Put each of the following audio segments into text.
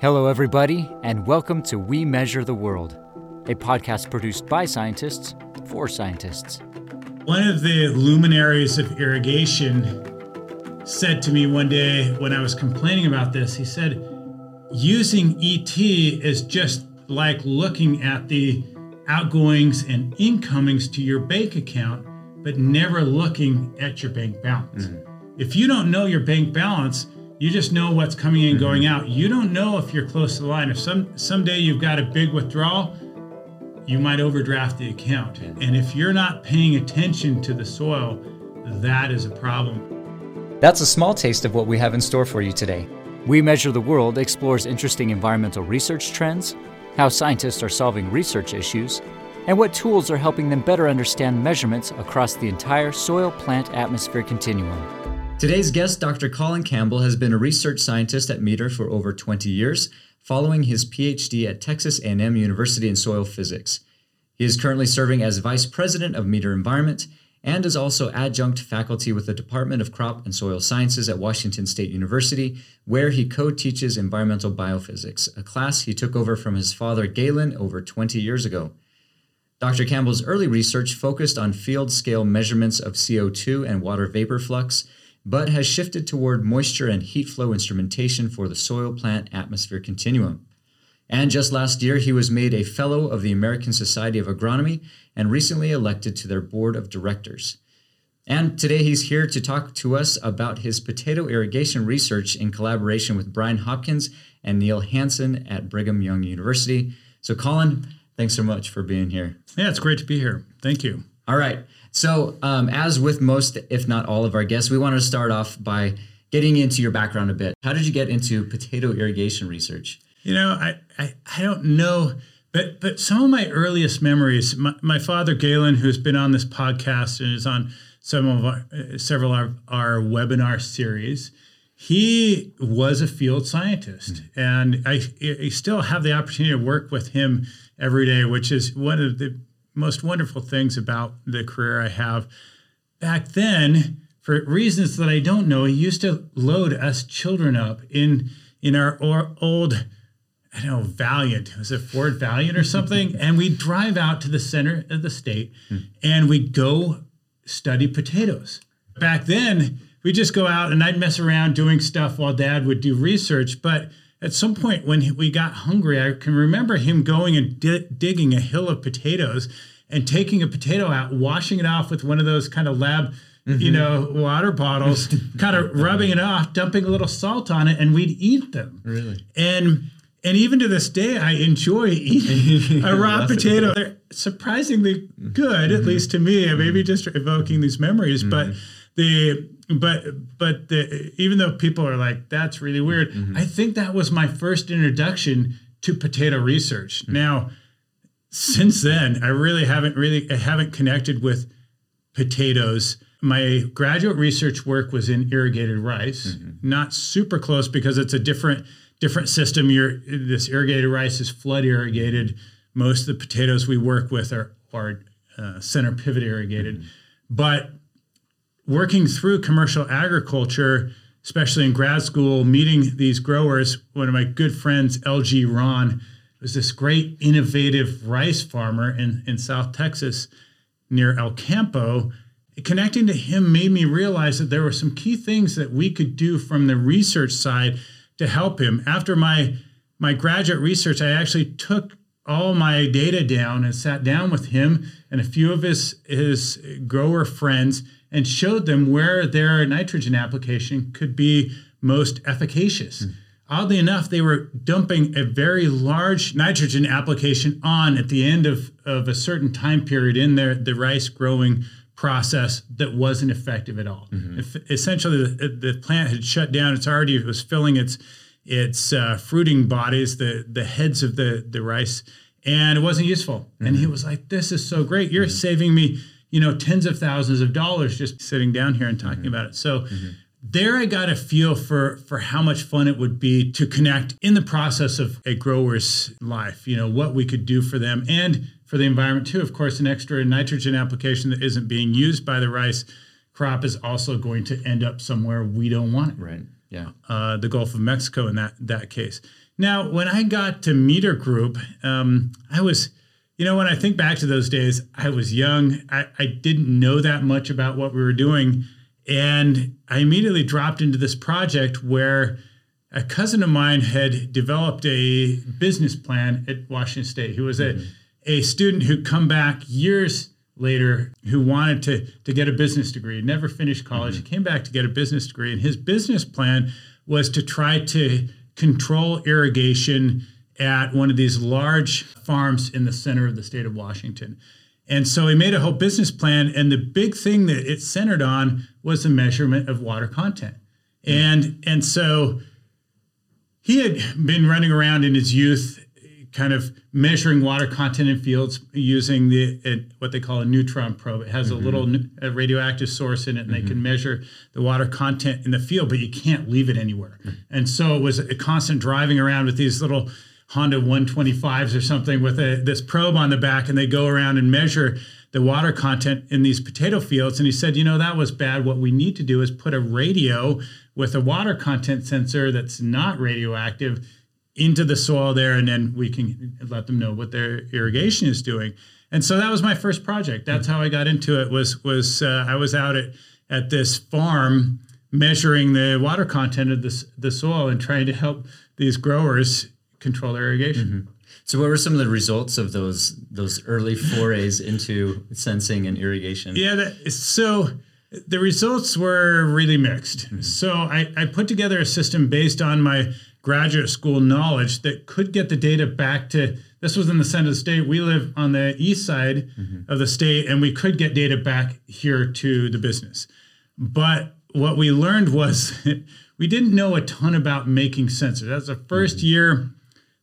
Hello, everybody, and welcome to We Measure the World, a podcast produced by scientists for scientists. One of the luminaries of irrigation said to me one day when I was complaining about this, he said, using ET is just like looking at the outgoings and incomings to your bank account, but never looking at your bank balance. Mm-hmm. If you don't know your bank balance, you just know what's coming in, mm-hmm. going out. You don't know if you're close to the line. If some someday you've got a big withdrawal, you might overdraft the account. And if you're not paying attention to the soil, that is a problem. That's a small taste of what we have in store for you today. We Measure the World explores interesting environmental research trends, how scientists are solving research issues, and what tools are helping them better understand measurements across the entire soil plant atmosphere continuum. Today's guest, Dr. Colin Campbell, has been a research scientist at Meter for over 20 years, following his PhD at Texas A&M University in soil physics. He is currently serving as Vice President of Meter Environment and is also adjunct faculty with the Department of Crop and Soil Sciences at Washington State University, where he co-teaches environmental biophysics, a class he took over from his father Galen over 20 years ago. Dr. Campbell's early research focused on field scale measurements of CO2 and water vapor flux but has shifted toward moisture and heat flow instrumentation for the soil plant atmosphere continuum. And just last year, he was made a Fellow of the American Society of Agronomy and recently elected to their board of directors. And today he's here to talk to us about his potato irrigation research in collaboration with Brian Hopkins and Neil Hansen at Brigham Young University. So, Colin, thanks so much for being here. Yeah, it's great to be here. Thank you. All right. So, um, as with most, if not all of our guests, we want to start off by getting into your background a bit. How did you get into potato irrigation research? You know, I, I, I don't know, but but some of my earliest memories, my, my father Galen, who's been on this podcast and is on some of our, uh, several of our, our webinar series, he was a field scientist, mm-hmm. and I, I still have the opportunity to work with him every day, which is one of the most wonderful things about the career I have. Back then, for reasons that I don't know, he used to load us children up in in our old, I don't know, Valiant. Was it Ford Valiant or something? and we'd drive out to the center of the state and we'd go study potatoes. Back then, we just go out and I'd mess around doing stuff while dad would do research. But at some point when we got hungry, I can remember him going and di- digging a hill of potatoes and taking a potato out, washing it off with one of those kind of lab, mm-hmm. you know, water bottles, kind of rubbing it off, dumping a little salt on it, and we'd eat them. Really? And and even to this day, I enjoy eating a raw potato. They're surprisingly good, mm-hmm. at least to me. Maybe just evoking these memories, mm-hmm. but the but but the, even though people are like that's really weird, mm-hmm. I think that was my first introduction to potato research. Mm-hmm. Now since then, I really haven't really I haven't connected with potatoes. My graduate research work was in irrigated rice, mm-hmm. not super close because it's a different different system. You're, this irrigated rice is flood irrigated. Most of the potatoes we work with are are uh, center pivot irrigated, mm-hmm. but working through commercial agriculture, especially in grad school, meeting these growers. One of my good friends, LG Ron was this great innovative rice farmer in, in South Texas near El Campo. Connecting to him made me realize that there were some key things that we could do from the research side to help him. After my my graduate research, I actually took all my data down and sat down with him and a few of his his grower friends and showed them where their nitrogen application could be most efficacious. Mm oddly enough, they were dumping a very large nitrogen application on at the end of, of a certain time period in their the rice growing process that wasn't effective at all. Mm-hmm. If, essentially, the, the, plant had shut down. It's already it was filling its its uh, fruiting bodies, the the heads of the the rice, and it wasn't useful. Mm-hmm. And he was like, "This is so great! You're mm-hmm. saving me." You know, tens of thousands of dollars just sitting down here and talking mm-hmm. about it. So, mm-hmm there I got a feel for for how much fun it would be to connect in the process of a grower's life, you know, what we could do for them and for the environment too. Of course, an extra nitrogen application that isn't being used by the rice crop is also going to end up somewhere we don't want it. Right. Yeah. uh, the Gulf of Mexico in that that case. Now, when I got to Meter Group, um, I was, you know, when I think back to those days, I was young. I, I didn't know that much about what we were doing, and I immediately dropped into this project where a cousin of mine had developed a business plan at Washington State. He was a mm-hmm. a student who'd come back years later who wanted to to get a business degree, never finished college. Mm-hmm. He came back to get a business degree, and his business plan was to try to control irrigation at one of these large farms in the center of the state of Washington. And so he made a whole business plan, and the big thing that it centered on was the measurement of water content. Hmm. And and so he had been running around in his youth kind of measuring water content in fields using the it, what they call a neutron probe. It has a mm-hmm. little a radioactive source in it, and they can mm-hmm. measure the water content in the field, but you can't leave it anywhere. Hmm. And so it was a constant driving around with these little Honda 125s or something with a, this probe on the back, and they go around and measure the water content in these potato fields. And he said, you know, that was bad. What we need to do is put a radio with a water content sensor that's not radioactive into the soil there, and then we can let them know what their irrigation is doing. And so that was my first project. That's how I got into it. Was was uh, I was out at at this farm measuring the water content of this the soil and trying to help these growers control their irrigation. Mm-hmm. So, what were some of the results of those those early forays into sensing and irrigation? Yeah, that, so the results were really mixed. Mm-hmm. So I, I put together a system based on my graduate school knowledge that could get the data back to this was in the center of the state. We live on the east side mm-hmm. of the state, and we could get data back here to the business. But what we learned was we didn't know a ton about making sensors. That's the 1st year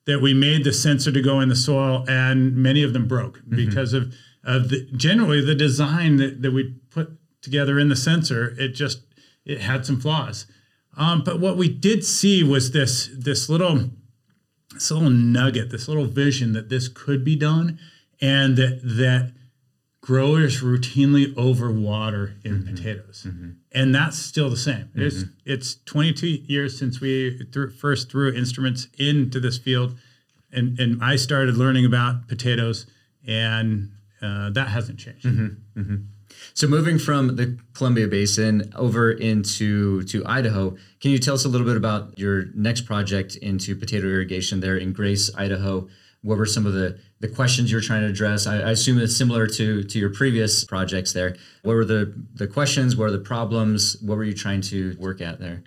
that we made the sensor to go in the soil, and many of them broke because of of the, generally the design that, that we put together in the sensor. It just it had some flaws. Um, but what we did see was this this little this little nugget, this little vision that this could be done, and that that growers routinely overwater in mm-hmm. potatoes, mm-hmm. and that's still the same. It's mm-hmm. it's 22 years since we threw, first threw instruments into this field, and and I started learning about potatoes, and uh, that hasn't changed. So, moving from the Columbia Basin over into to Idaho, can you tell us a little bit about your next project into potato irrigation there in Grace, Idaho? What were some of the, the questions you're trying to address? I, I assume it's similar to to your previous projects there. What were the the questions? What are the problems? What were you trying to work at there?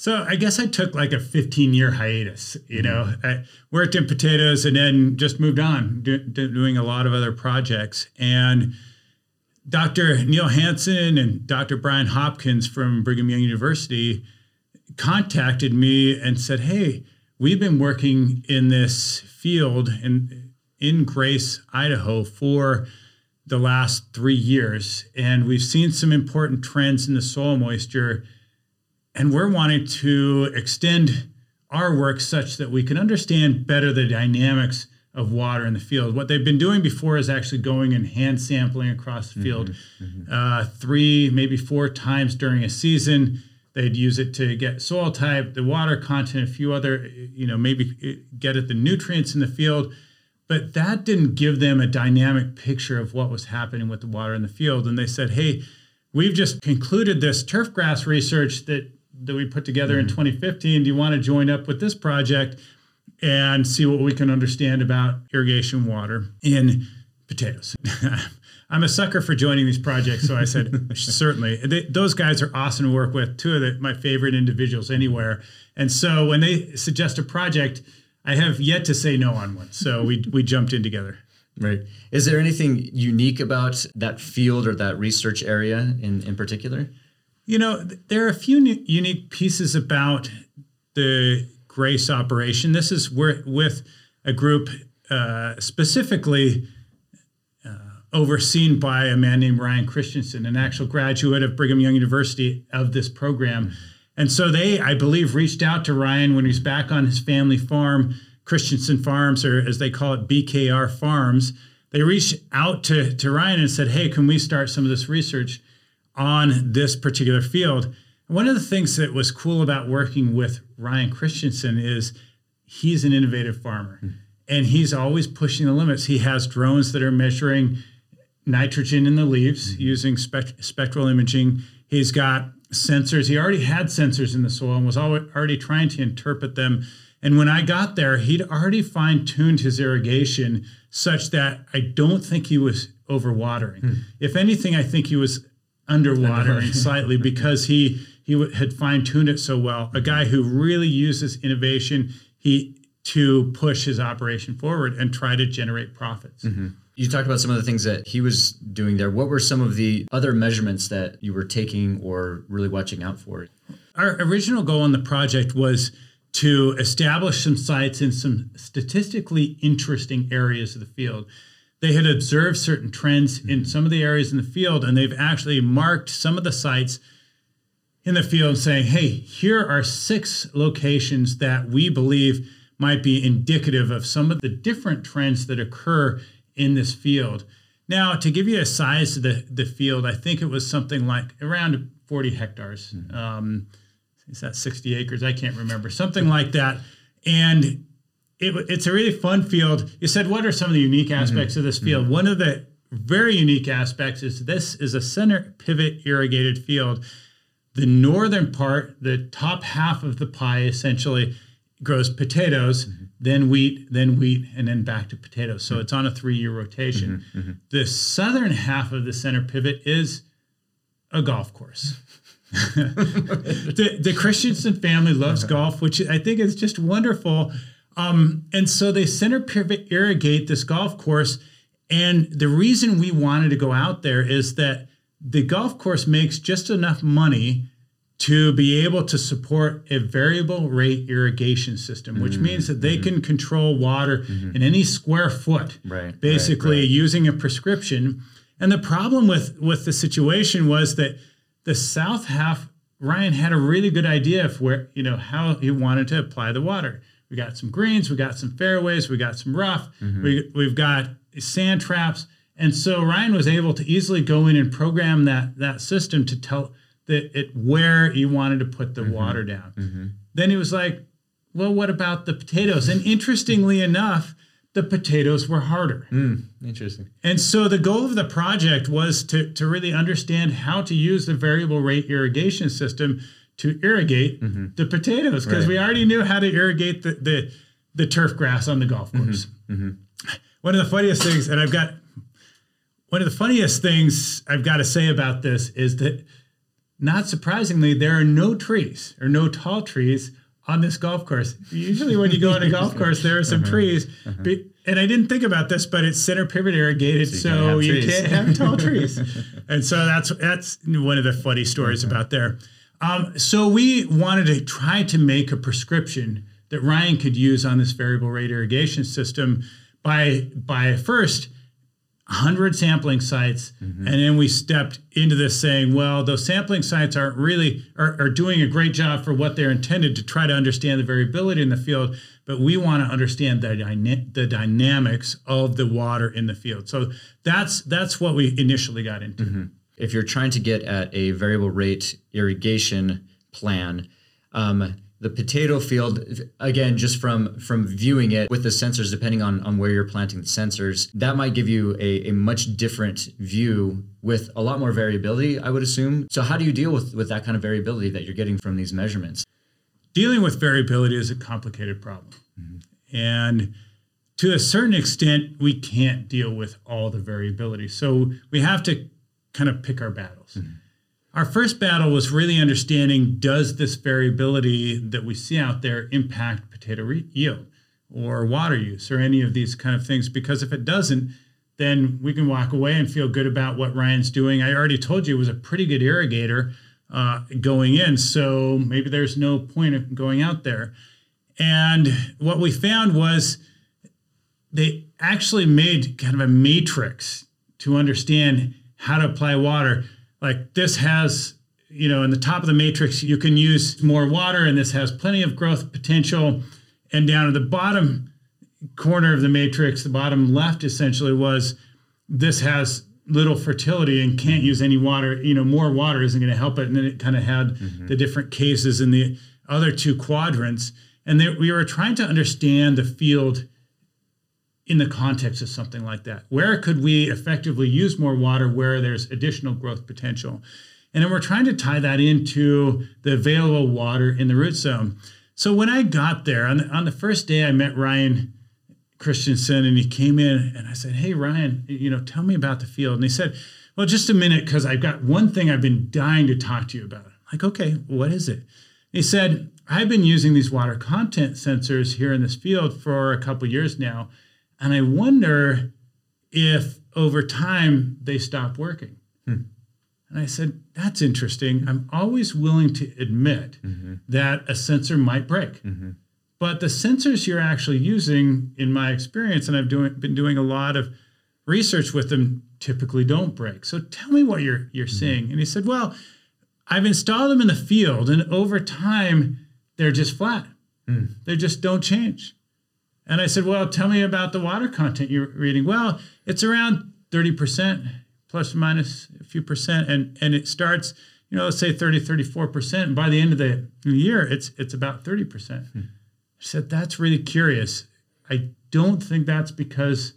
So I guess I took like a 15 year hiatus. You know, mm-hmm. I worked in potatoes and then just moved on, do, do- doing a lot of other projects. And Dr. Neil Hansen and Dr. Brian Hopkins from Brigham Young University contacted me and said, "Hey, we've been working in this field in in Grace, Idaho for the last 3 years and we've seen some important trends in the soil moisture and we're wanting to extend our work such that we can understand better the dynamics of water in the field. What they've been doing before is actually going and hand sampling across the field mm-hmm, mm-hmm. uh, three, maybe four times during a season. They'd use it to get soil type, the water content, a few other, you know, maybe get at the nutrients in the field. But that didn't give them a dynamic picture of what was happening with the water in the field. And they said, hey, we've just concluded this turf grass research that that we put together in mm-hmm. 2015. Do you want to join up with this project and see what we can understand about irrigation water in potatoes? I'm a sucker for joining these projects, so I said certainly. They, those guys are awesome to work with. Two of the, my favorite individuals anywhere. And so when they suggest a project, I have yet to say no on one. So we we jumped in together. Right. Is there anything unique about that field or that research area in, in particular? You know, there are a few unique pieces about the Grace operation. This is with a group uh, specifically uh, overseen by a man named Ryan Christensen, an actual graduate of Brigham Young University of this program. And so they, I believe, reached out to Ryan when he was back on his family farm, Christensen Farms, or as they call it, BKR Farms. They reached out to, to Ryan and said, Hey, can we start some of this research on this particular field? One of the things that was cool about working with Ryan Christensen is he's an innovative farmer mm. and he's always pushing the limits. He has drones that are measuring nitrogen in the leaves mm-hmm. using spect- spectral imaging. He's got sensors. He already had sensors in the soil and was already trying to interpret them. And when I got there, he'd already fine tuned his irrigation such that I don't think he was overwatering. Hmm. If anything, I think he was underwatering slightly because he he had fine tuned it so well. A guy who really uses innovation he to push his operation forward and try to generate profits. Mm-hmm. You talked about some of the things that he was doing there. What were some of the other measurements that you were taking or really watching out for? Our original goal on the project was to establish some sites in some statistically interesting areas of the field. They had observed certain trends mm-hmm. in some of the areas in the field, and they've actually marked some of the sites in the field saying, hey, here are six locations that we believe might be indicative of some of the different trends that occur in this field. Now, to give you a size of the, the field, I think it was something like around 40 hectares. Mm-hmm. Um, is that 60 acres? I can't remember. Something like that. And it, it's a really fun field. You said, what are some of the unique mm-hmm. aspects mm-hmm. of this field? Mm-hmm. One of the very unique aspects is this is a center pivot irrigated field. The northern part, the top half of the pie, essentially grows potatoes, mm-hmm. then wheat, then wheat, and then back to potatoes. So mm-hmm. it's on a three year rotation. Mm-hmm. The southern half of the center pivot is a golf course. the, the Christensen family loves uh-huh. golf, which I think is just wonderful. Um, and so they center pivot irrigate this golf course. And the reason we wanted to go out there is that the golf course makes just enough money to be able to support a variable rate irrigation system, which mm-hmm. means that they mm-hmm. can control water mm-hmm. in any square foot, right, basically right, right. using a prescription. And the problem with with the situation was that the south half, Ryan had a really good idea of where, you know, how he wanted to apply the water. We got some greens, we got some fairways, we got some rough, mm-hmm. we, we've got sand traps. And so Ryan was able to easily go in and program that that system to tell that it where he wanted to put the mm-hmm. water down. Mm-hmm. Then he was like, well, what about the potatoes? And interestingly enough, the potatoes were harder. Mm, interesting. And so the goal of the project was to, to really understand how to use the variable rate irrigation system to irrigate mm-hmm. the potatoes because right. we already knew how to irrigate the, the, the turf grass on the golf mm-hmm. course. Mm-hmm. One of the funniest things, and I've got one of the funniest things I've got to say about this is that not surprisingly, there are no trees or no tall trees on this golf course. Usually, when you go on a golf course, there are some uh-huh. trees. Uh-huh. And I didn't think about this, but it's center pivot irrigated, so, you, can't, you can't, have tall trees. And so that's that's one of the funny stories uh-huh. about there. Um, so we wanted to try to make a prescription that Ryan could use on this variable rate irrigation system by by first 100 sampling sites mm-hmm. and then we stepped into this saying well those sampling sites aren't really are, are, doing a great job for what they're intended to try to understand the variability in the field but we want to understand the, dyna- the dynamics of the water in the field so that's that's what we initially got into mm-hmm. if you're trying to get at a variable rate irrigation plan um, the potato field again just from from viewing it with the sensors depending on on where you're planting the sensors that might give you a, a much different view with a lot more variability i would assume. So how do you deal with with that kind of variability that you're getting from these measurements? Dealing with variability is a complicated problem. Mm-hmm. and to a certain extent we can't deal with all the variability. So we have to kind of pick our battles. Mm-hmm our first battle was really understanding does this variability that we see out there impact potato yield or water use or any of these kind of things? Because if it doesn't, then we can walk away and feel good about what Ryan's doing. I already told you it was a pretty good irrigator uh, going in, so maybe there's no point of going out there. And what we found was they actually made kind of a matrix to understand how to apply water like this has you know in the top of the matrix you can use more water and this has plenty of growth potential and down at the bottom corner of the matrix the bottom left essentially was this has little fertility and can't use any water, you know, more water isn't going to help it. And then it kind of had mm-hmm. the different cases in the other two quadrants. And they, we were trying to understand the field in the context of something like that. Where could we effectively use more water where there's additional growth potential? And then we're trying to tie that into the available water in the root zone. So when I got there on the, on the first day, I met Ryan Christensen and he came in and I said, Hey, Ryan, you know, tell me about the field. And he said, Well, just a minute, because I've got one thing I've been dying to talk to you about. I'm like, okay, what is it? He said, I've been using these water content sensors here in this field for a couple years now. And I wonder if over time they stop working. Hmm. And I said, That's interesting. I'm always willing to admit mm-hmm. that a sensor might break. Mm-hmm. But the sensors you're actually using, in my experience, and I've doing, been doing a lot of research with them, typically don't break. So tell me what you're you're mm-hmm. seeing. And he said, Well, I've installed them in the field, and over time, they're just flat. Mm. They just don't change. And I said, Well, tell me about the water content you're reading. Well, it's around 30% plus or minus a few percent and and it starts you know let's say 30 34% and by the end of the year it's it's about 30% hmm. i said that's really curious i don't think that's because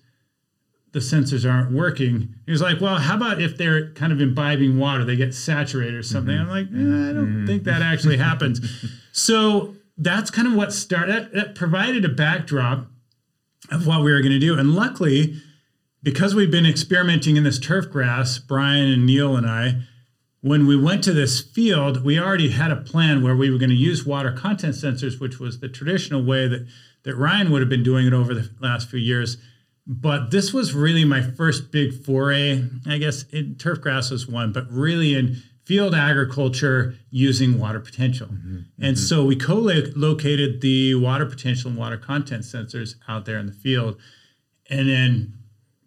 the sensors aren't working he was like well how about if they're kind of imbibing water they get saturated or something mm-hmm. i'm like eh, i don't mm-hmm. think that actually happens so that's kind of what started that, that provided a backdrop of what we were going to do and luckily because we've been experimenting in this turf grass, Brian and Neil and I, when we went to this field, we already had a plan where we were going to use water content sensors, which was the traditional way that, that Ryan would have been doing it over the last few years. But this was really my first big foray. I guess in, turf grass was one, but really in field agriculture using water potential. Mm-hmm. And mm-hmm. so we co located the water potential and water content sensors out there in the field. And then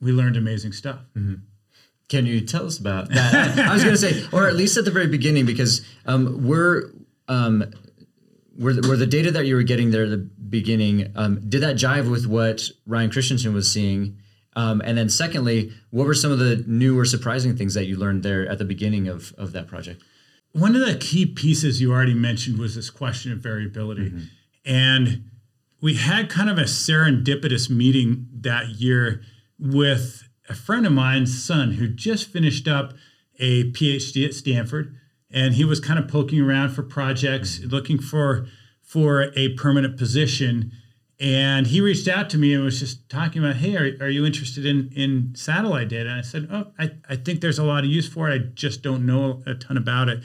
we learned amazing stuff. Mm-hmm. Can you tell us about that? I was going to say, or at least at the very beginning, because um, we're um, were the, were the data that you were getting there at the beginning um, did that jive with what Ryan Christensen was seeing? Um, and then secondly, what were some of the new or surprising things that you learned there at the beginning of, of that project? One of the key pieces you already mentioned was this question of variability. Mm-hmm. And we had kind of a serendipitous meeting that year with a friend of mine's son who just finished up a PhD at Stanford, and he was kind of poking around for projects, looking for for a permanent position. And he reached out to me and was just talking about, hey, are, are you interested in in satellite data? And I said, oh, I, I think there's a lot of use for it. I just don't know a ton about it. And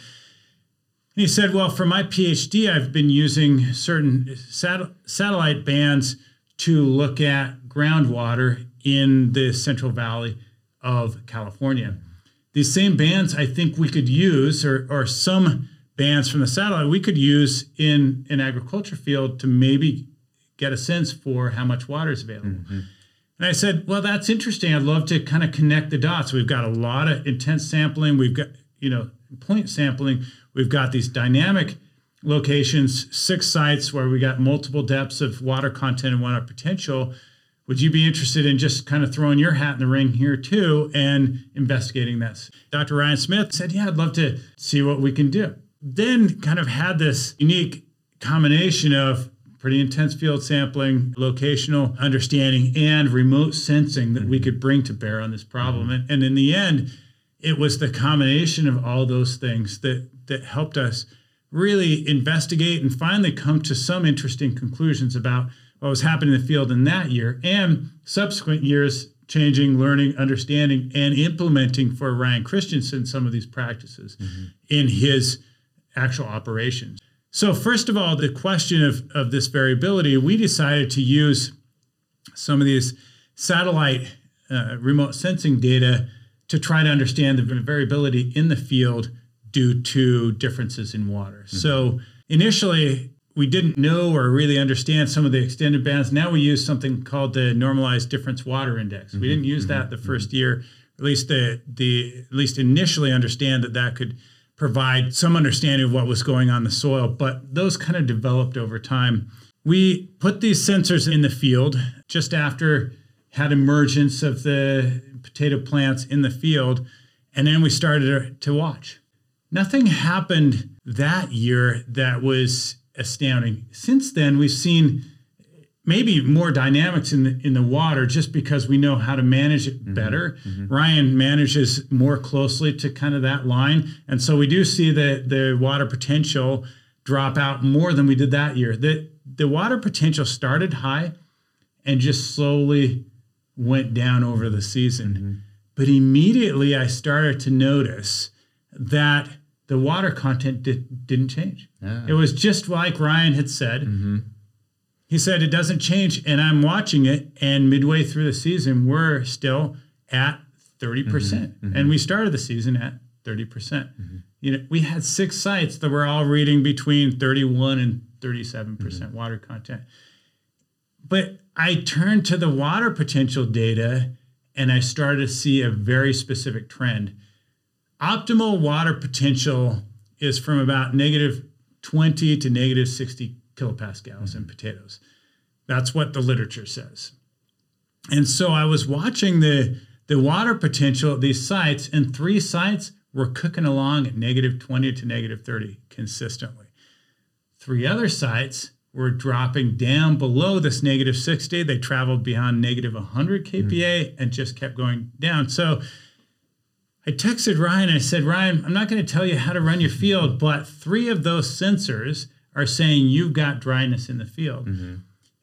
he said, well, for my PhD, I've been using certain sat- satellite bands to look at groundwater in the Central Valley of California. These same bands I think we could use, or, or some bands from the satellite we could use in an agriculture field to maybe get a sense for how much water is available. Mm-hmm. And I said, well, that's interesting. I'd love to kind of connect the dots. We've got a lot of intense sampling. We've got, you know, point sampling. We've got these dynamic locations, six sites where we got multiple depths of water content and water potential would you be interested in just kind of throwing your hat in the ring here too and investigating this? Dr. Ryan Smith said, Yeah, I'd love to see what we can do. Then kind of had this unique combination of pretty intense field sampling, locational understanding, and remote sensing that we could bring to bear on this problem. Mm-hmm. And, and in the end, it was the combination of all those things that that helped us really investigate and finally come to some interesting conclusions about what was happening in the field in that year and subsequent years changing, learning, understanding, and implementing for Ryan Christensen some of these practices mm-hmm. in his actual operations. So, first of all, the question of, of this variability, we decided to use some of these satellite uh, remote sensing data to try to understand the variability in the field due to differences in water. Mm-hmm. So, initially, we didn't know or really understand some of the extended bands. Now we use something called the normalized difference water index. Mm-hmm, we didn't use mm-hmm, that the 1st mm-hmm. year, at least the the at least initially understand that that could provide some understanding of what was going on the soil, but those kind of developed over time. We put these sensors in the field just after had emergence of the potato plants in the field, and then we started to watch. Nothing happened that year that was astounding. Since then, we've seen maybe more dynamics in the in the water just because we know how to manage it mm-hmm. better. Mm-hmm. Ryan manages more closely to kind of that line, and so we do see the the water potential drop out more than we did that year. The the water potential started high and just slowly went down over the season. Mm-hmm. But immediately I started to notice that the water content did, didn't change. Ah. It was just like Ryan had said. Mm-hmm. He said it doesn't change, and I'm watching it. And midway through the season, we're still at 30. Mm-hmm. mm hmm And we started the season at 30%. percent mm-hmm. You know, we had six sites that were all reading between 31 and 37% mm-hmm. water content. But I turned to the water potential data and I started to see a very specific trend Optimal water potential is from about negative 20 to negative 60 kilopascals mm-hmm. in potatoes. That's what the literature says. And so I was watching the, the water potential at these sites, and three sites were cooking along at negative 20 to negative 30 consistently. Three other sites were dropping down below this negative 60. They traveled beyond negative 100 kPa mm-hmm. and just kept going down. So I texted Ryan and I said, Ryan, I'm not going to tell you how to run your field, but three of those sensors are saying you've got dryness in the field. Mm-hmm.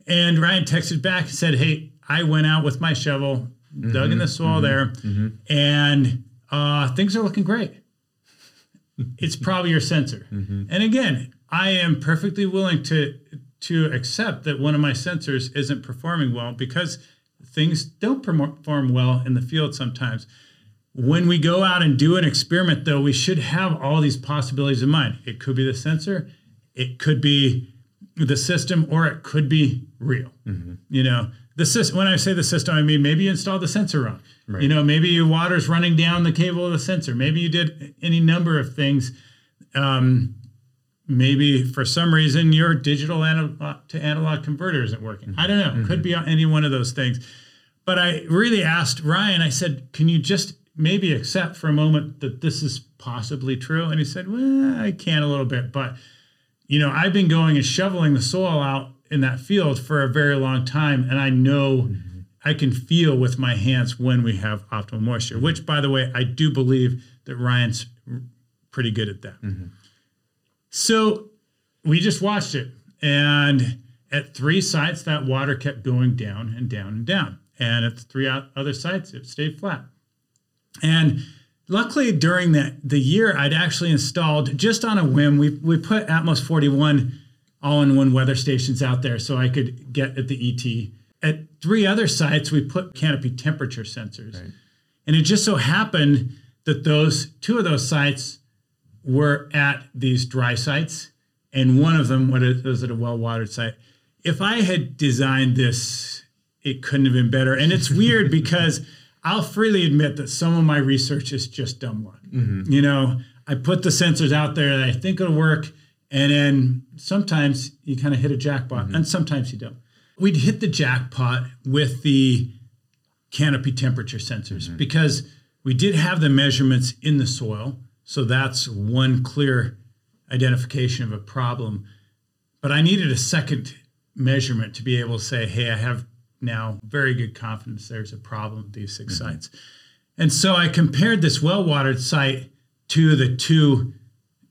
And Ryan texted back and said, Hey, I went out with my shovel, mm-hmm. dug in the soil mm-hmm. there, mm-hmm. and uh, things are looking great. it's probably your sensor. Mm-hmm. And again, I am perfectly willing to to accept that one of my sensors isn't performing well because things don't perform well in the field sometimes. When we go out and do an experiment, though, we should have all these possibilities in mind. It could be the sensor, it could be the system, or it could be real. Mm-hmm. You know, the system. When I say the system, I mean maybe you installed the sensor wrong. Right. You know, maybe your water's running down the cable of the sensor. Maybe you did any number of things. Um, maybe for some reason your digital analog to analog converter isn't working. I don't know. Mm-hmm. Could be any one of those things. But I really asked Ryan. I said, "Can you just maybe accept for a moment that this is possibly true? And he said, Well, I can a little bit, but you know, I've been going and shoveling the soil out in that field for a very long time, and I know mm-hmm. I can feel with my hands when we have optimal moisture, which by the way, I do believe that Ryan's pretty good at that. Mm-hmm. So we just watched it, and at three sites, that water kept going down and down and down. And at the three other sites, it stayed flat. And luckily during the, the year, I'd actually installed just on a whim, we, we put Atmos 41 all-in-one weather stations out there so I could get at the ET. At three other sites, we put canopy temperature sensors. Right. And it just so happened that those two of those sites were at these dry sites, and one of them was at a well-watered site. If I had designed this, it couldn't have been better. And it's weird because I'll freely admit that some of my research is just dumb luck. Mm-hmm. You know, I put the sensors out there that I think it'll work, and then sometimes you kind of hit a jackpot, mm-hmm. and sometimes you don't. We'd hit the jackpot with the canopy temperature sensors mm-hmm. because we did have the measurements in the soil. So that's one clear identification of a problem. But I needed a second measurement to be able to say, hey, I have now very good confidence there's a problem with these 6 mm-hmm. sites. And so I compared this well watered site to the two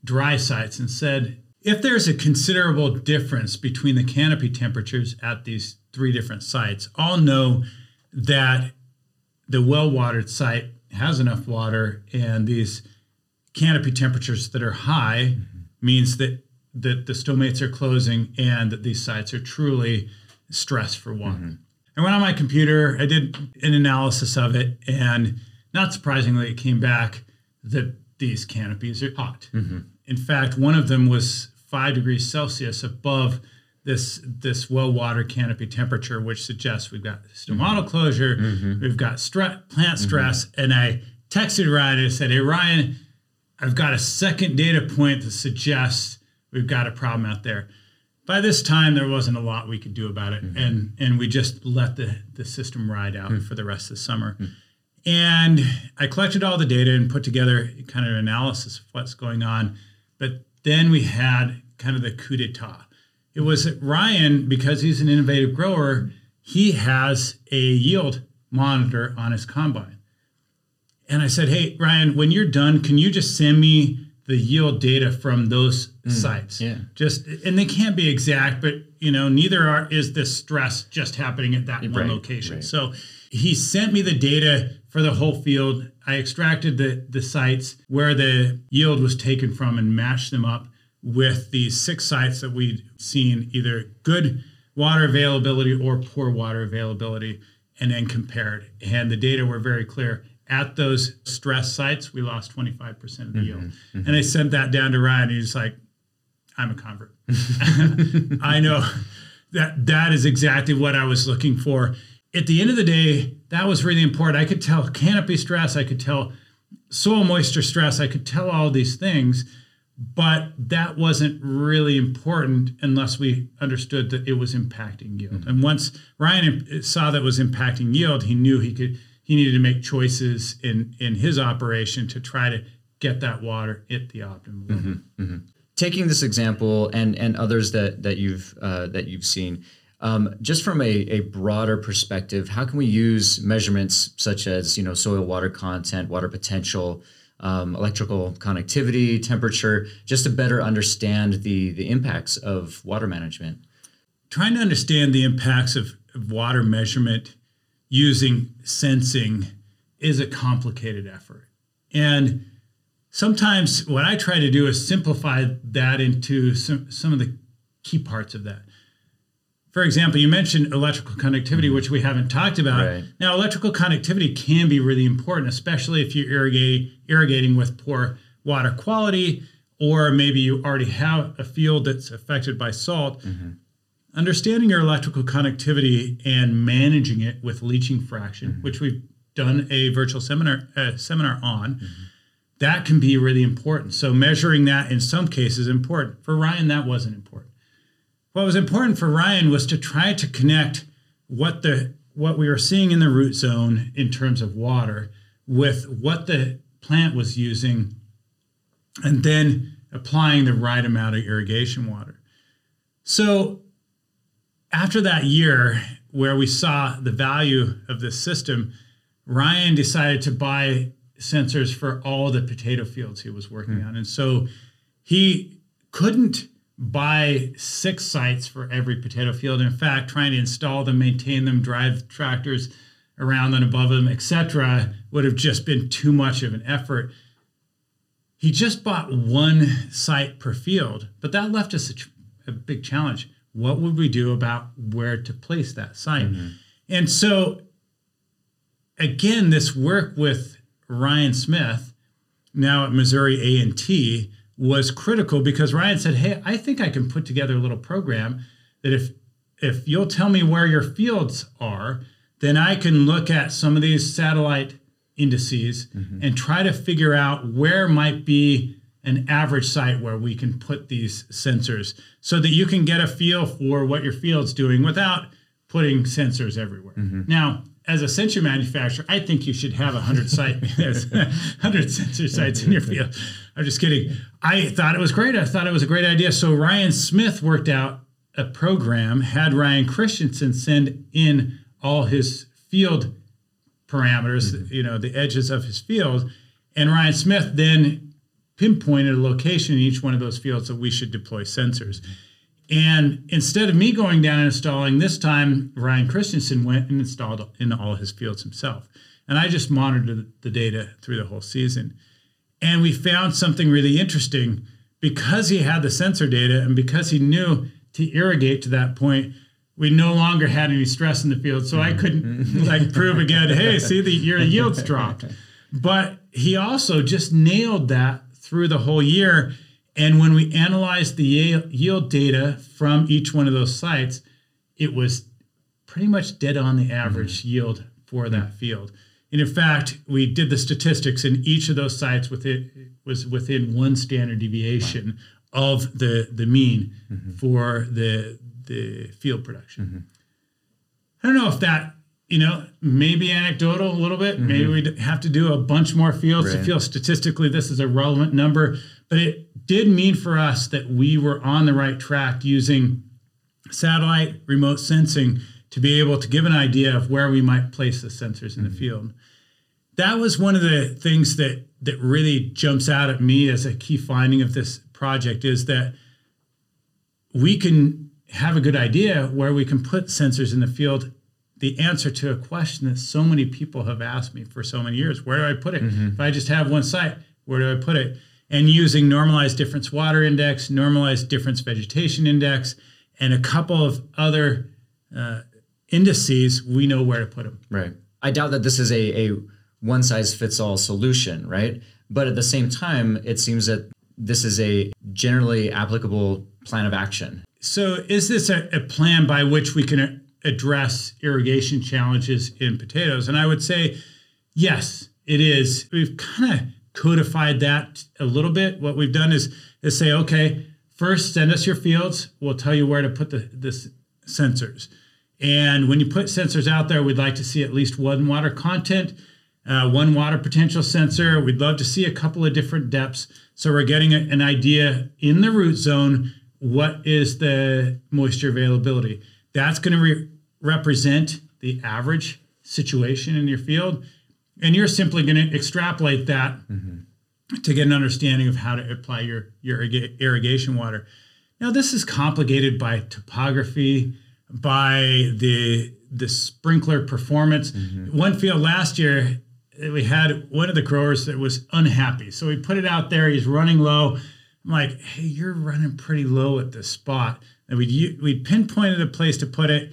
dry sites and said, if there's a considerable difference between the canopy temperatures at these three different sites, I'll know that the well watered site has enough water and these canopy temperatures that are high mm-hmm. means that that the stomates are closing and that these sites are truly stressed for water. Mm-hmm. I went on my computer, I did an analysis of it, and not surprisingly, it came back that these canopies are hot. Mm-hmm. In fact, one of them was five degrees Celsius above this this well water canopy temperature, which suggests we've got stomatal mm-hmm. closure, mm-hmm. we've got plant mm-hmm. stress, and I texted Ryan and I said, "Hey Ryan, I've got a second data point that suggests we've got a problem out there." By this time there wasn't a lot we could do about it mm-hmm. and and we just let the the system ride out mm-hmm. for the rest of the summer mm-hmm. And I collected all the data and put together kind of an analysis of what's going on. But then we had kind of the coup d'etat. It was that Ryan, because he's an innovative grower, he has a yield monitor on his combine. And I said, Hey, Ryan, when you're done, can you just send me the yield data from those mm, sites? Yeah. Just and they can't be exact, but you know, neither are is this stress just happening at that one location. Right. So he sent me the data for the whole field. I extracted the the sites where the yield was taken from and matched them up with the six sites that we'd seen either good water availability or poor water availability and then compared. And the data were very clear. At those stress sites, we lost 25% of the yield. Mm-hmm, mm-hmm. And I sent that down to Ryan. and He's like, I'm a convert. I know that that is exactly what I was looking for. At the end of the day, that was really important. I could tell canopy stress, I could tell soil moisture stress, I could tell all these things but that wasn't really important unless we understood that it was impacting yield. Mm-hmm. And once Ryan saw that was impacting yield, he knew he could he needed to make choices in in his operation to try to get that water at the optimum level. Mm-hmm. Mm-hmm. Taking this example and and others that that you've uh, that you've seen. Um, just from a, a broader perspective, how can we use measurements such as you know soil water content, water potential, um, electrical connectivity, temperature, just to better understand the the impacts of water management. Trying to understand the impacts of, of water measurement using sensing is a complicated effort. And sometimes what I try to do is simplify that into some, some of the key parts of that for example, you mentioned electrical connectivity, which we haven't talked about. Right. Now, electrical conductivity can be really important, especially if you're irrigating, irrigating with poor water quality, or maybe you already have a field that's affected by salt. Mm-hmm. Understanding your electrical connectivity and managing it with leaching fraction, mm-hmm. which we've done a virtual seminar uh, seminar on, mm-hmm. that can be really important. So measuring that in some cases important. For Ryan, that wasn't important what was important for Ryan was to try to connect what the what we were seeing in the root zone in terms of water with what the plant was using and then applying the right amount of irrigation water. So after that year where we saw the value of this system, Ryan decided to buy sensors for all the potato fields he was working mm. on. And so he couldn't buy six sites for every potato field. In fact, trying to install them, maintain them, drive tractors around and above them, etc., would have just been too much of an effort. He just bought one site per field, but that left us a, a big challenge. What would we do about where to place that site? Mm-hmm. And so, again, this work with Ryan Smith, now at Missouri S and T, was critical because Ryan said, "Hey, I think I can put together a little program that if if you'll tell me where your fields are, then I can look at some of these satellite indices mm-hmm. and try to figure out where might be an average site where we can put these sensors so that you can get a feel for what your field's doing without putting sensors everywhere." Mm-hmm. Now, as a sensor manufacturer, I think you should have a hundred site, hundred sensor sites in your field. I'm just kidding. I thought it was great. I thought it was a great idea. So Ryan Smith worked out a program, had Ryan Christensen send in all his field parameters, mm-hmm. you know, the edges of his field, and Ryan Smith then pinpointed a location in each one of those fields that we should deploy sensors. And instead of me going down and installing, this time Ryan Christensen went and installed in all his fields himself. And I just monitored the data through the whole season. And we found something really interesting because he had the sensor data and because he knew to irrigate to that point, we no longer had any stress in the field. So I couldn't like prove again, hey, see the your yields dropped. But he also just nailed that through the whole year and when we analyzed the yield data from each one of those sites, it was pretty much dead on the average mm-hmm. yield for that field. And in fact, we did the statistics, and each of those sites within, was within one standard deviation of the, the mean mm-hmm. for the, the field production. Mm-hmm. I don't know if that you know, maybe anecdotal a little bit. Mm-hmm. Maybe we'd have to do a bunch more fields right. to feel statistically this is a relevant number. But it did mean for us that we were on the right track using satellite remote sensing to be able to give an idea of where we might place the sensors in mm-hmm. the field. That was one of the things that that really jumps out at me as a key finding of this project is that we can have a good idea where we can put sensors in the field the answer to a question that so many people have asked me for so many years. Where do i put it? Mm-hmm. if i just have one site where do i put it? And using normalized difference water index normalized difference vegetation index and a couple of other uh, indices we know where to put them right. I doubt that this is a, a one size fits all solution right? But at the same time it seems that this is a generally applicable plan of action. So is this a, a plan by which we can address irrigation challenges in potatoes? And I would say, yes, it is. We've kind of codified that a little bit. What we've done is, is say, okay, first send us your fields. We'll tell you where to put the, the sensors. And when you put sensors out there, we'd like to see at least one water content, uh, one water potential sensor. We'd love to see a couple of different depths. So we're getting a, an idea in the root zone what is the moisture availability. That's going to re- represent the average situation in your field. And you're simply going to extrapolate that mm-hmm. to get an understanding of how to apply your, your irrigation water. Now, this is complicated by topography, by the the sprinkler performance. Mm-hmm. One field last year, we had one of the growers that was unhappy. So we put it out there. He's running low. I'm like, hey, you're running pretty low at this spot. And we we pinpointed a place to put it,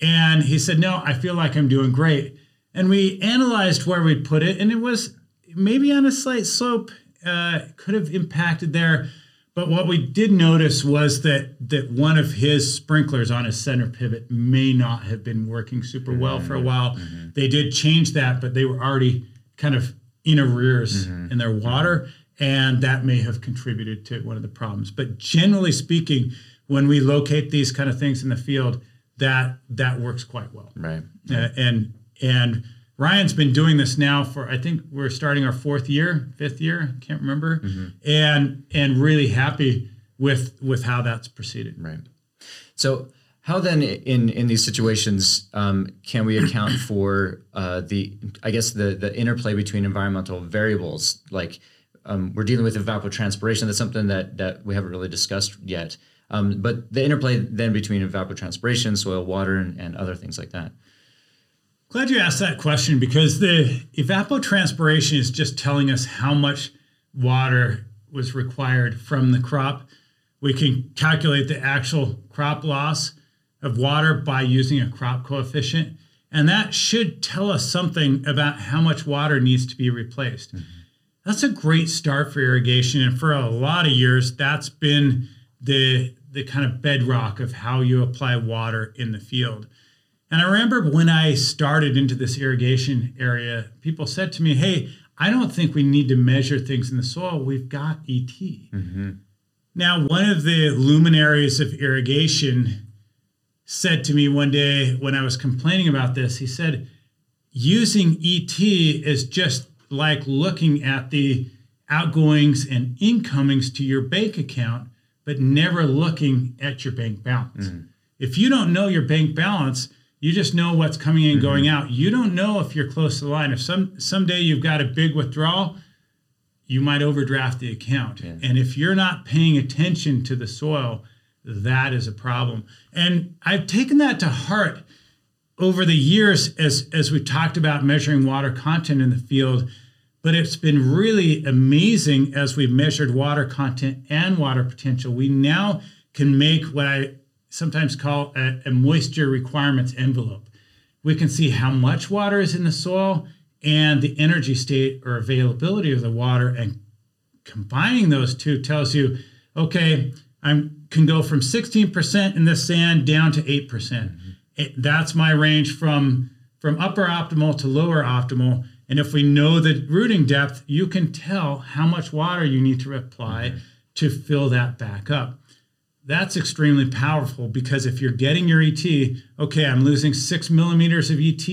and he said, "No, I feel like I'm doing great." And we analyzed where we'd put it, and it was maybe on a slight slope. Uh, could have impacted there, but what we did notice was that that one of his sprinklers on his center pivot may not have been working super mm-hmm. well for a while. Mm-hmm. They did change that, but they were already kind of in arrears mm-hmm. in their water, and that may have contributed to one of the problems. But generally speaking when we locate these kind of things in the field, that that works quite well. Right. Uh, and and Ryan's been doing this now for I think we're starting our fourth year, fifth year, can't remember, mm-hmm. and and really happy with with how that's proceeded. Right. So how then in in these situations um, can we account for uh, the I guess the the interplay between environmental variables like um, we're dealing with evapotranspiration. That's something that that we haven't really discussed yet. Um, but the interplay then between evapotranspiration, soil, water, and, and other things like that. Glad you asked that question because the evapotranspiration is just telling us how much water was required from the crop. We can calculate the actual crop loss of water by using a crop coefficient. And that should tell us something about how much water needs to be replaced. Mm-hmm. That's a great start for irrigation. And for a lot of years, that's been the the kind of bedrock of how you apply water in the field. And I remember when I started into this irrigation area, people said to me, "Hey, I don't think we need to measure things in the soil. We've got ET." Mm-hmm. Now, one of the luminaries of irrigation said to me one day when I was complaining about this, he said, "Using ET is just like looking at the outgoings and incomings to your bank account but never looking at your bank balance. Mm-hmm. If you don't know your bank balance, you just know what's coming in and mm-hmm. going out. You don't know if you're close to the line. If some someday you've got a big withdrawal, you might overdraft the account. Yeah. And if you're not paying attention to the soil, that is a problem. And I've taken that to heart over the years as as we talked about measuring water content in the field but it's been really amazing as we've measured water content and water potential. We now can make what I sometimes call a, a moisture requirements envelope. We can see how much water is in the soil and the energy state or availability of the water and combining those two tells you okay i can go from 16% in this sand down to 8% mm hmm it, that's my range from from upper optimal to lower optimal and if we know the rooting depth, you can tell how much water you need to apply mm-hmm. to fill that back up. that's extremely powerful because if you're getting your ET, okay, I'm losing six millimeters of ET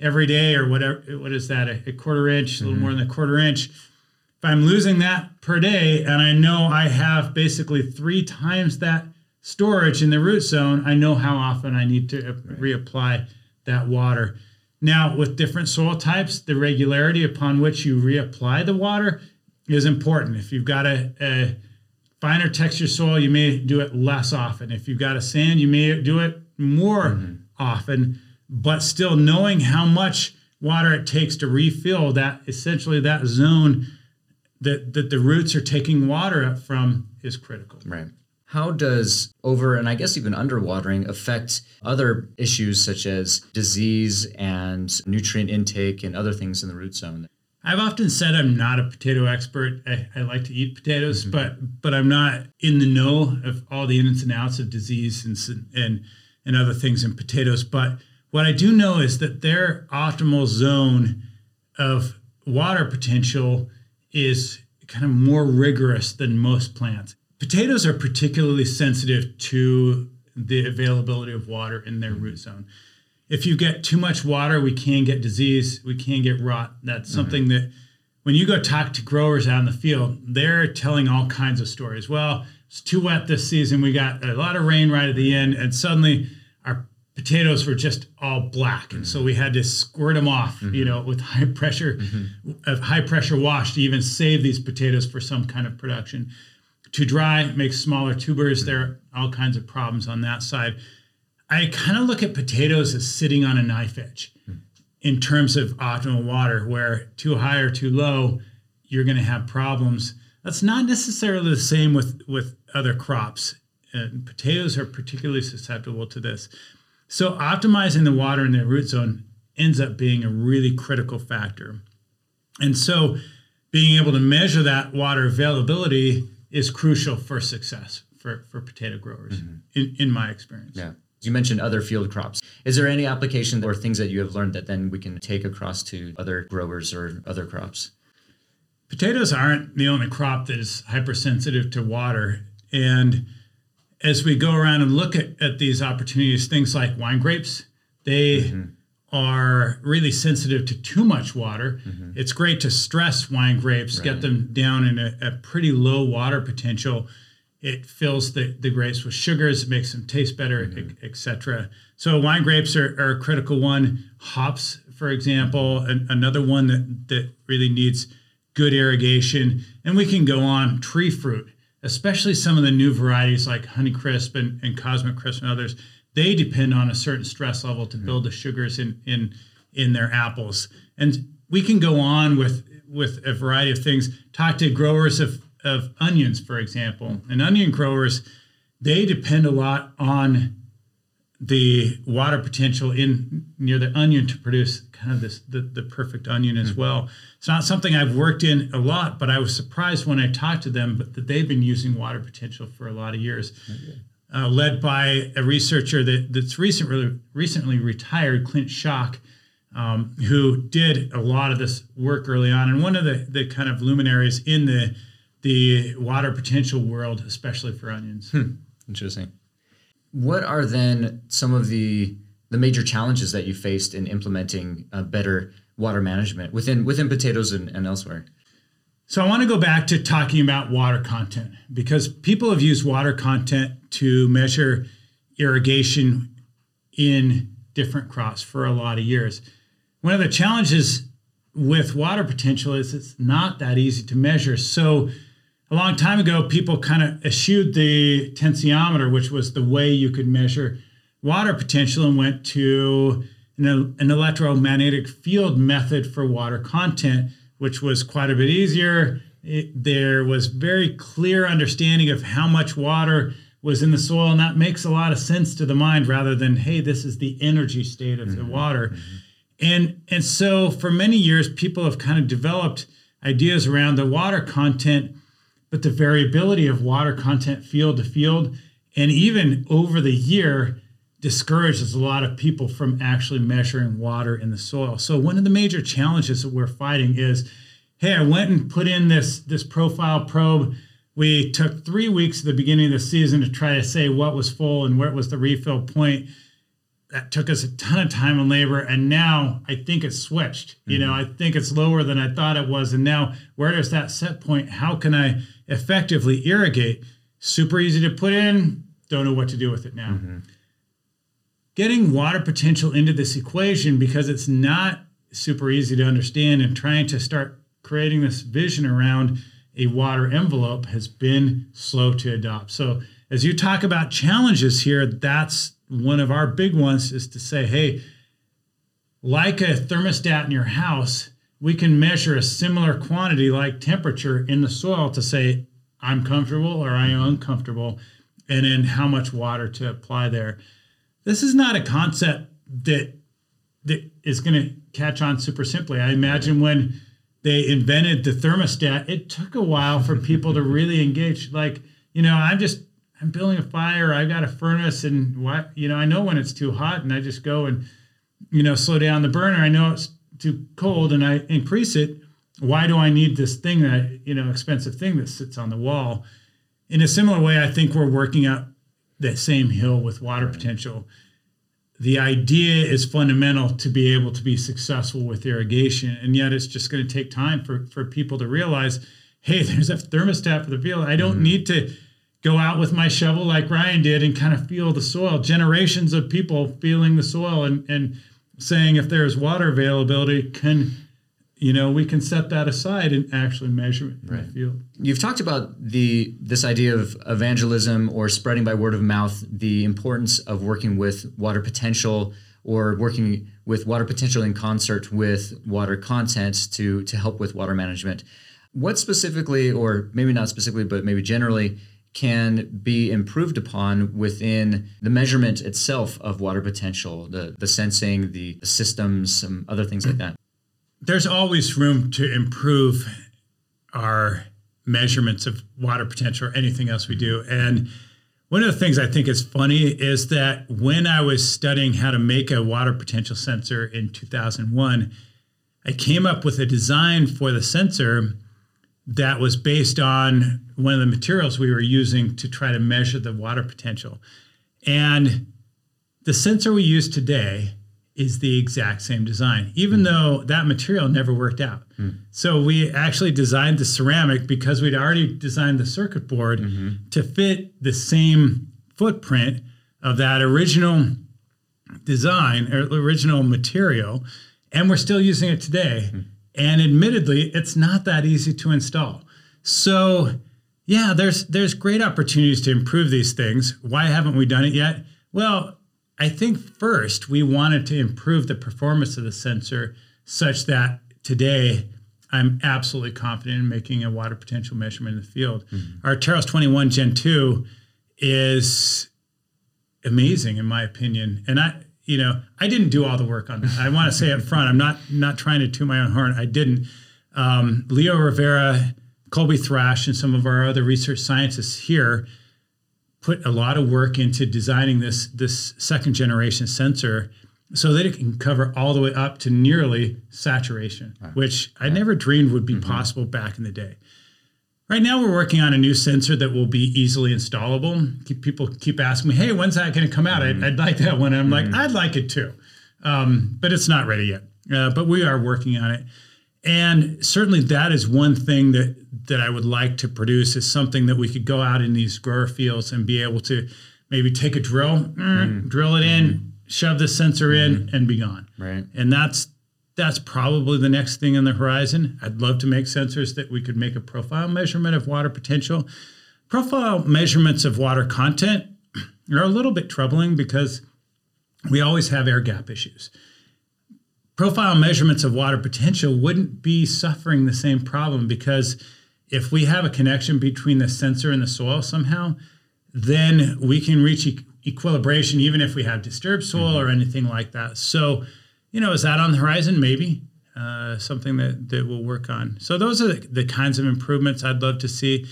every day or whatever. What is that? A, a quarter inch, a little more than a quarter inch. If I'm losing that per day and I know I have basically three times that storage in the root zone, I know how often I need to right. reapply that water. Now, with different soil types, the regularity upon which you reapply the water is important. If you've got a, a finer texture soil, you may do it less often. If you've got a sand, you may do it more mm-hmm. often, but still knowing how much water it takes to refill that essentially that zone that, that the roots are taking water up from is critical. Right. How does over and I guess even underwatering affect other issues such as disease and nutrient intake and other things in the root zone? I've often said I'm not a potato expert. I, I like to eat potatoes, mm-hmm. but but I'm not in the know of all the ins and outs of disease and and and other things in potatoes. But what I do know is that their optimal zone of water potential is kind of more rigorous than most plants. Potatoes are particularly sensitive to the availability of water in their root zone. If you get too much water, we can get disease, we can get rot. That's mm-hmm. something that when you go talk to growers out in the field, they're telling all kinds of stories. Well, it's too wet this season. We got a lot of rain right at the end, and suddenly our potatoes were just all black, mm-hmm. and so we had to squirt them off, mm-hmm. you know, with high pressure, mm-hmm. high pressure wash to even save these potatoes for some kind of production too dry, makes smaller tubers. There are all kinds of problems on that side. I kind of look at potatoes as sitting on a knife edge in terms of optimal water, where too high or too low, you're going to have problems. That's not necessarily the same with, with other crops. And potatoes are particularly susceptible to this. So, optimizing the water in the root zone ends up being a really critical factor. And so, being able to measure that water availability is crucial for success for, for potato growers, mm-hmm. in, in my experience. Yeah. You mentioned other field crops. Is there any application or things that you have learned that then we can take across to other growers or other crops? Potatoes aren't the only crop that is hypersensitive to water. And as we go around and look at, at these opportunities, things like wine grapes, they mm-hmm are really sensitive to too much water. Mm-hmm. It's great to stress wine grapes, right. get them down in a, a, pretty low water potential. It fills the, the grapes with sugars, it makes them taste better, mm-hmm. etc. So wine grapes are, are, a critical one. Hops, for example, an, another one that, that really needs good irrigation. And we can go on tree fruit, especially some of the new varieties like Honeycrisp and, and Cosmic Crisp and others they depend on a certain stress level to build the sugars in in in their apples. And we can go on with with a variety of things. Talk to growers of of onions, for example, and onion growers, they depend a lot on the water potential in near the onion to produce kind of this the, the perfect onion as well. It's not something I've worked in a lot, but I was surprised when I talked to them but that they've been using water potential for a lot of years uh, led by a researcher that, that's recently recently retired, Clint Shock, um, who did a lot of this work early on, and one of the, the kind of luminaries in the the water potential world, especially for onions. Hmm. Interesting. What are then some of the the major challenges that you faced in implementing uh, better water management within within potatoes and, and elsewhere? So I want to go back to talking about water content because people have used water content to measure irrigation in different crops for a lot of years. One of the challenges with water potential is it's not that easy to measure. So a long time ago, people kind of eschewed the tensiometer, which was the way you could measure water potential, and went to an, an electromagnetic field method for water content which was quite a bit easier. It, there was very clear understanding of how much water was in the soil, and that makes a lot of sense to the mind rather than, hey, this is the energy state of mm-hmm. the water. Mm-hmm. And, and so for many years, people have kind of developed ideas around the water content, but the variability of water content field to field, and even over the year, discourages a lot of people from actually measuring water in the soil. So one of the major challenges that we're fighting is, hey, I went and put in this this profile probe, we took three weeks at the beginning of the season to try to say what was full and where was the refill point. That took us a ton of time and labor. And now I think it's switched. You know, mm-hmm. I think it's lower than I thought it was. And now where does that set point? How can I effectively irrigate? Super easy to put in. Don't know what to do with it now. Mm-hmm. Getting water potential into this equation because it's not super easy to understand and trying to start creating this vision around a water envelope has been slow to adopt. So as you talk about challenges here, that's one of our big ones is to say, hey, like a thermostat in your house, we can measure a similar quantity like temperature in the soil to say, I'm comfortable or I am uncomfortable, and then how much water to apply there. This is not a concept that that is going to catch on super simply. I imagine when they invented the thermostat, it took a while for people to really engage. Like, you know, I'm just I'm building a fire, I've got a furnace, and what you know, I know when it's too hot, and I just go and you know slow down the burner. I know it's too cold, and I increase it. Why do I need this thing that you know expensive thing that sits on the wall? In a similar way, I think we're working up that same hill with water potential the idea is fundamental to be able to be successful with irrigation and yet it's just going to take time for, for people to realize hey there's a thermostat for the field i don't mm-hmm. need to go out with my shovel like ryan did and kind of feel the soil generations of people feeling the soil and, and saying if there's water availability can you know we can set that aside and actually measure it right. in the field. You've talked about the this idea of evangelism or spreading by word of mouth the importance of working with water potential or working with water potential in concert with water content to to help with water management. What specifically or maybe not specifically but maybe generally can be improved upon within the measurement itself of water potential the the sensing the systems some other things like that there's always room to improve our measurements of water potential or anything else we do. And one of the things I think is funny is that when I was studying how to make a water potential sensor in 2001, I came up with a design for the sensor that was based on one of the materials we were using to try to measure the water potential. And the sensor we use today is the exact same design, even mm. though that material never worked out. Mm. So we actually designed the ceramic because we'd already designed the circuit board mm-hmm. to fit the same footprint of that original design or original material, and we're still using it today. Mm. And admittedly, it's not that easy to install. So yeah, there's there's great opportunities to improve these things. Why haven't we done it yet? Well, I think first we wanted to improve the performance of the sensor such that today I'm absolutely confident in making a water potential measurement in the field. Mm-hmm. Our Teros 21 Gen 2 is amazing in my opinion. And I, you know, I didn't do all the work on that. I want to say up front, I'm not not trying to toot my own horn. I didn't. Um, Leo Rivera, Colby Thrash, and some of our other research scientists here put a lot of work into designing this this second generation sensor so that it can cover all the way up to nearly saturation, which I never dreamed would be mm-hmm. possible back in the day. Right now, we're working on a new sensor that will be easily installable. Keep, people keep asking me, "Hey, when's that going to come out?" Mm-hmm. I'd, I'd, like that one. I'm mm-hmm. like, "I'd like it too," um, but it's not ready yet. Uh, but we are working on it, and certainly that is one thing that that I would like to produce is something that we could go out in these grower fields and be able to maybe take a drill, mm. drill it in, mm. shove the sensor in, mm-hmm. and be gone. Right. And that's that's probably the next thing on the horizon. I'd love to make sensors that we could make a profile measurement of water potential. Profile measurements of water content are a little bit troubling because we always have air gap issues profile measurements of water potential wouldn't be suffering the same problem because if we have a connection between the sensor and the soil somehow, then we can reach e- equilibration even if we have disturbed soil mm-hmm. or anything like that. So, you know, is that on the horizon? Maybe uh, something that, that we'll work on. So, those are the, the kinds of improvements I'd love to see.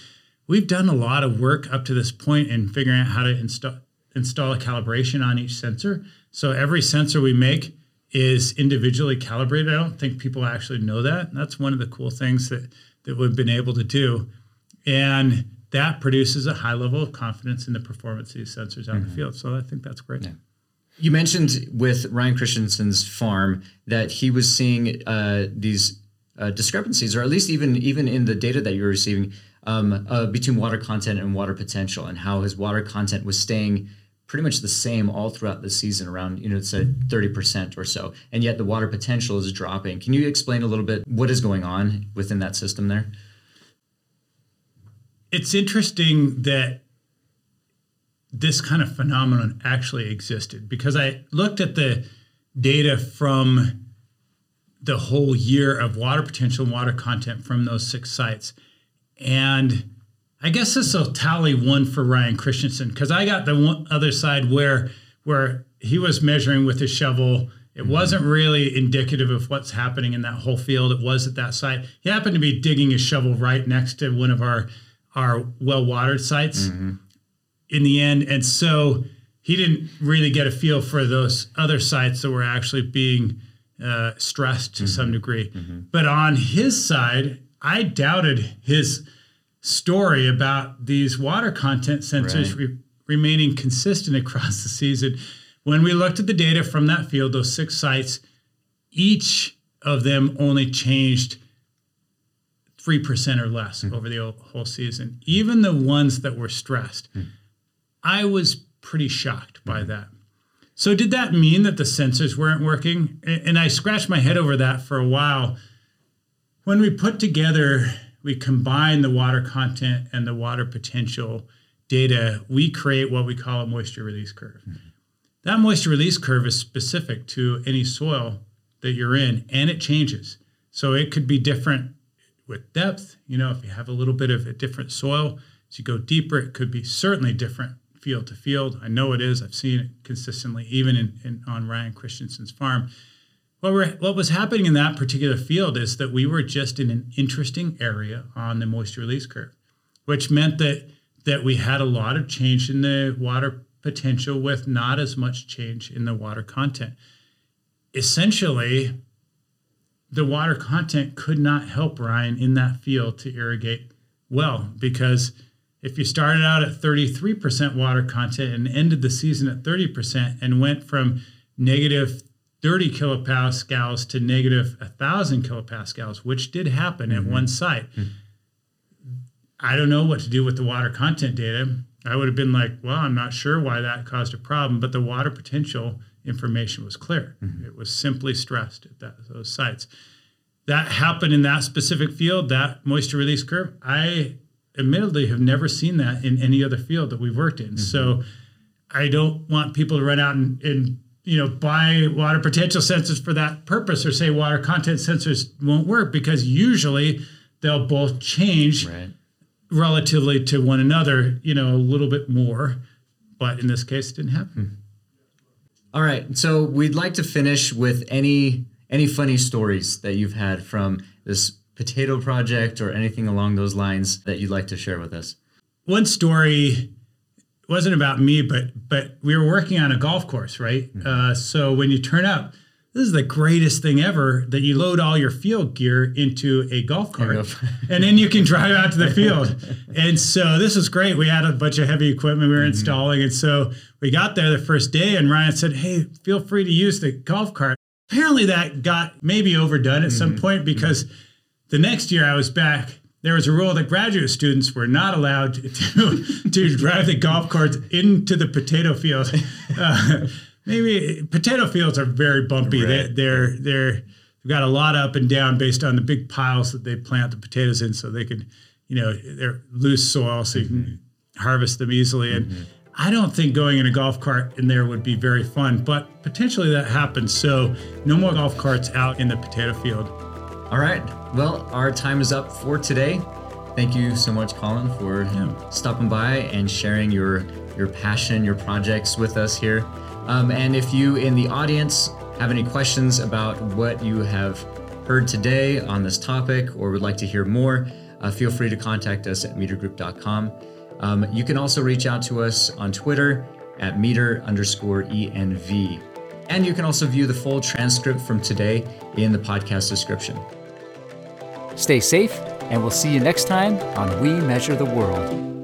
We've done a lot of work up to this point in figuring out how to install install a calibration on each sensor. So, every sensor we make is individually calibrated. I don't think people actually know that. That's one of the cool things that that we've been able to do. And that produces a high level of confidence in the performance of these sensors out mm-hmm. in the mm-hmm. field. So I think that's great. Yeah. You mentioned with Ryan Christensen's farm that he was seeing uh, these uh, discrepancies, or at least even even in the data that you're receiving um, uh, between water content and water potential, and how his water content was staying pretty much the same all throughout the season around you know it's at 30% or so and yet the water potential is dropping. Can you explain a little bit what is going on within that system there? It's interesting that this kind of phenomenon actually existed because i looked at the data from the whole year of water potential and water content from those six sites and I guess this will tally one for Ryan Christensen because I got the one other side where where he was measuring with his shovel. It mm-hmm. wasn't really indicative of what's happening in that whole field. It was at that site. He happened to be digging his shovel right next to one of our our well watered sites mm-hmm. in the end, and so he didn't really get a feel for those other sites that were actually being uh, stressed to mm-hmm. some degree. Mm-hmm. But on his side, I doubted his story about these water content sensors right. re- remaining consistent across the season. When we looked at the data from that field, those six sites, each of them only changed 3% or less mm over the whole season. Even the ones that were stressed, mm I was pretty shocked by mm that. So, did that mean that the sensors weren't working? And I scratched my head over that for a while. When we put together we combine the water content and the water potential data, we create what we call a moisture release curve. Mm-hmm. That moisture release curve is specific to any soil that you're in and it changes. So it could be different with depth. You know, if you have a little bit of a different soil, as you go deeper, it could be certainly different field to field. I know it is. I've seen it consistently, even in, in on Ryan Christensen's farm what, what was happening in that particular field is that we were just in an interesting area on the moisture release curve, which meant that that we had a lot of change in the water potential with not as much change in the water content. Essentially, the water content could not help Ryan in that field to irrigate well because if you started out at 33% water content and ended the season at 30% and went from negative 30 kilopascals to negative 1,000 kilopascals, which did happen mm-hmm. at one site. Mm-hmm. I don't know what to do with the water content data. I would have been like, well, I'm not sure why that caused a problem, but the water potential information was clear. Mm-hmm. It was simply stressed at that, those sites. That happened in that specific field, that moisture release curve. I admittedly have never seen that in any other field that we've worked in. Mm-hmm. So I don't want people to run out and, and you know buy water potential sensors for that purpose or say water content sensors won't work because usually they'll both change right. relatively to one another you know a little bit more but in this case it didn't happen hmm. all right so we'd like to finish with any any funny stories that you've had from this potato project or anything along those lines that you'd like to share with us one story wasn't about me, but but we were working on a golf course, right? Mm-hmm. Uh, so when you turn up, this is the greatest thing ever that you load all your field gear into a golf cart and then you can drive out to the field. and so this was great. We had a bunch of heavy equipment we were mm-hmm. installing. And so we got there the first day and Ryan said, Hey, feel free to use the golf cart. Apparently that got maybe overdone at mm-hmm. some point because mm-hmm. the next year I was back there was a rule that graduate students were not allowed to, to, drive the golf carts into the potato field. Uh, maybe potato fields are very bumpy. Right. They, are they're they're they've got a lot up and down based on the big piles that they plant the potatoes in, so they can, you know, they're loose soil, so you mm-hmm. can harvest them easily. And mm-hmm. I don't think going in a golf cart in there would be very fun, but potentially that happens. So no more golf carts out in the potato field. All right. Well, our time is up for today. Thank you so much, Colin, for yeah. stopping by and sharing your your passion, your projects with us here. Um, and if you in the audience have any questions about what you have heard today on this topic or would like to hear more, uh, feel free to contact us at metergroup.com. Um, you can also reach out to us on Twitter at meter underscore ENV. And you can also view the full transcript from today in the podcast description. Stay safe, and we'll see you next time on We Measure the World.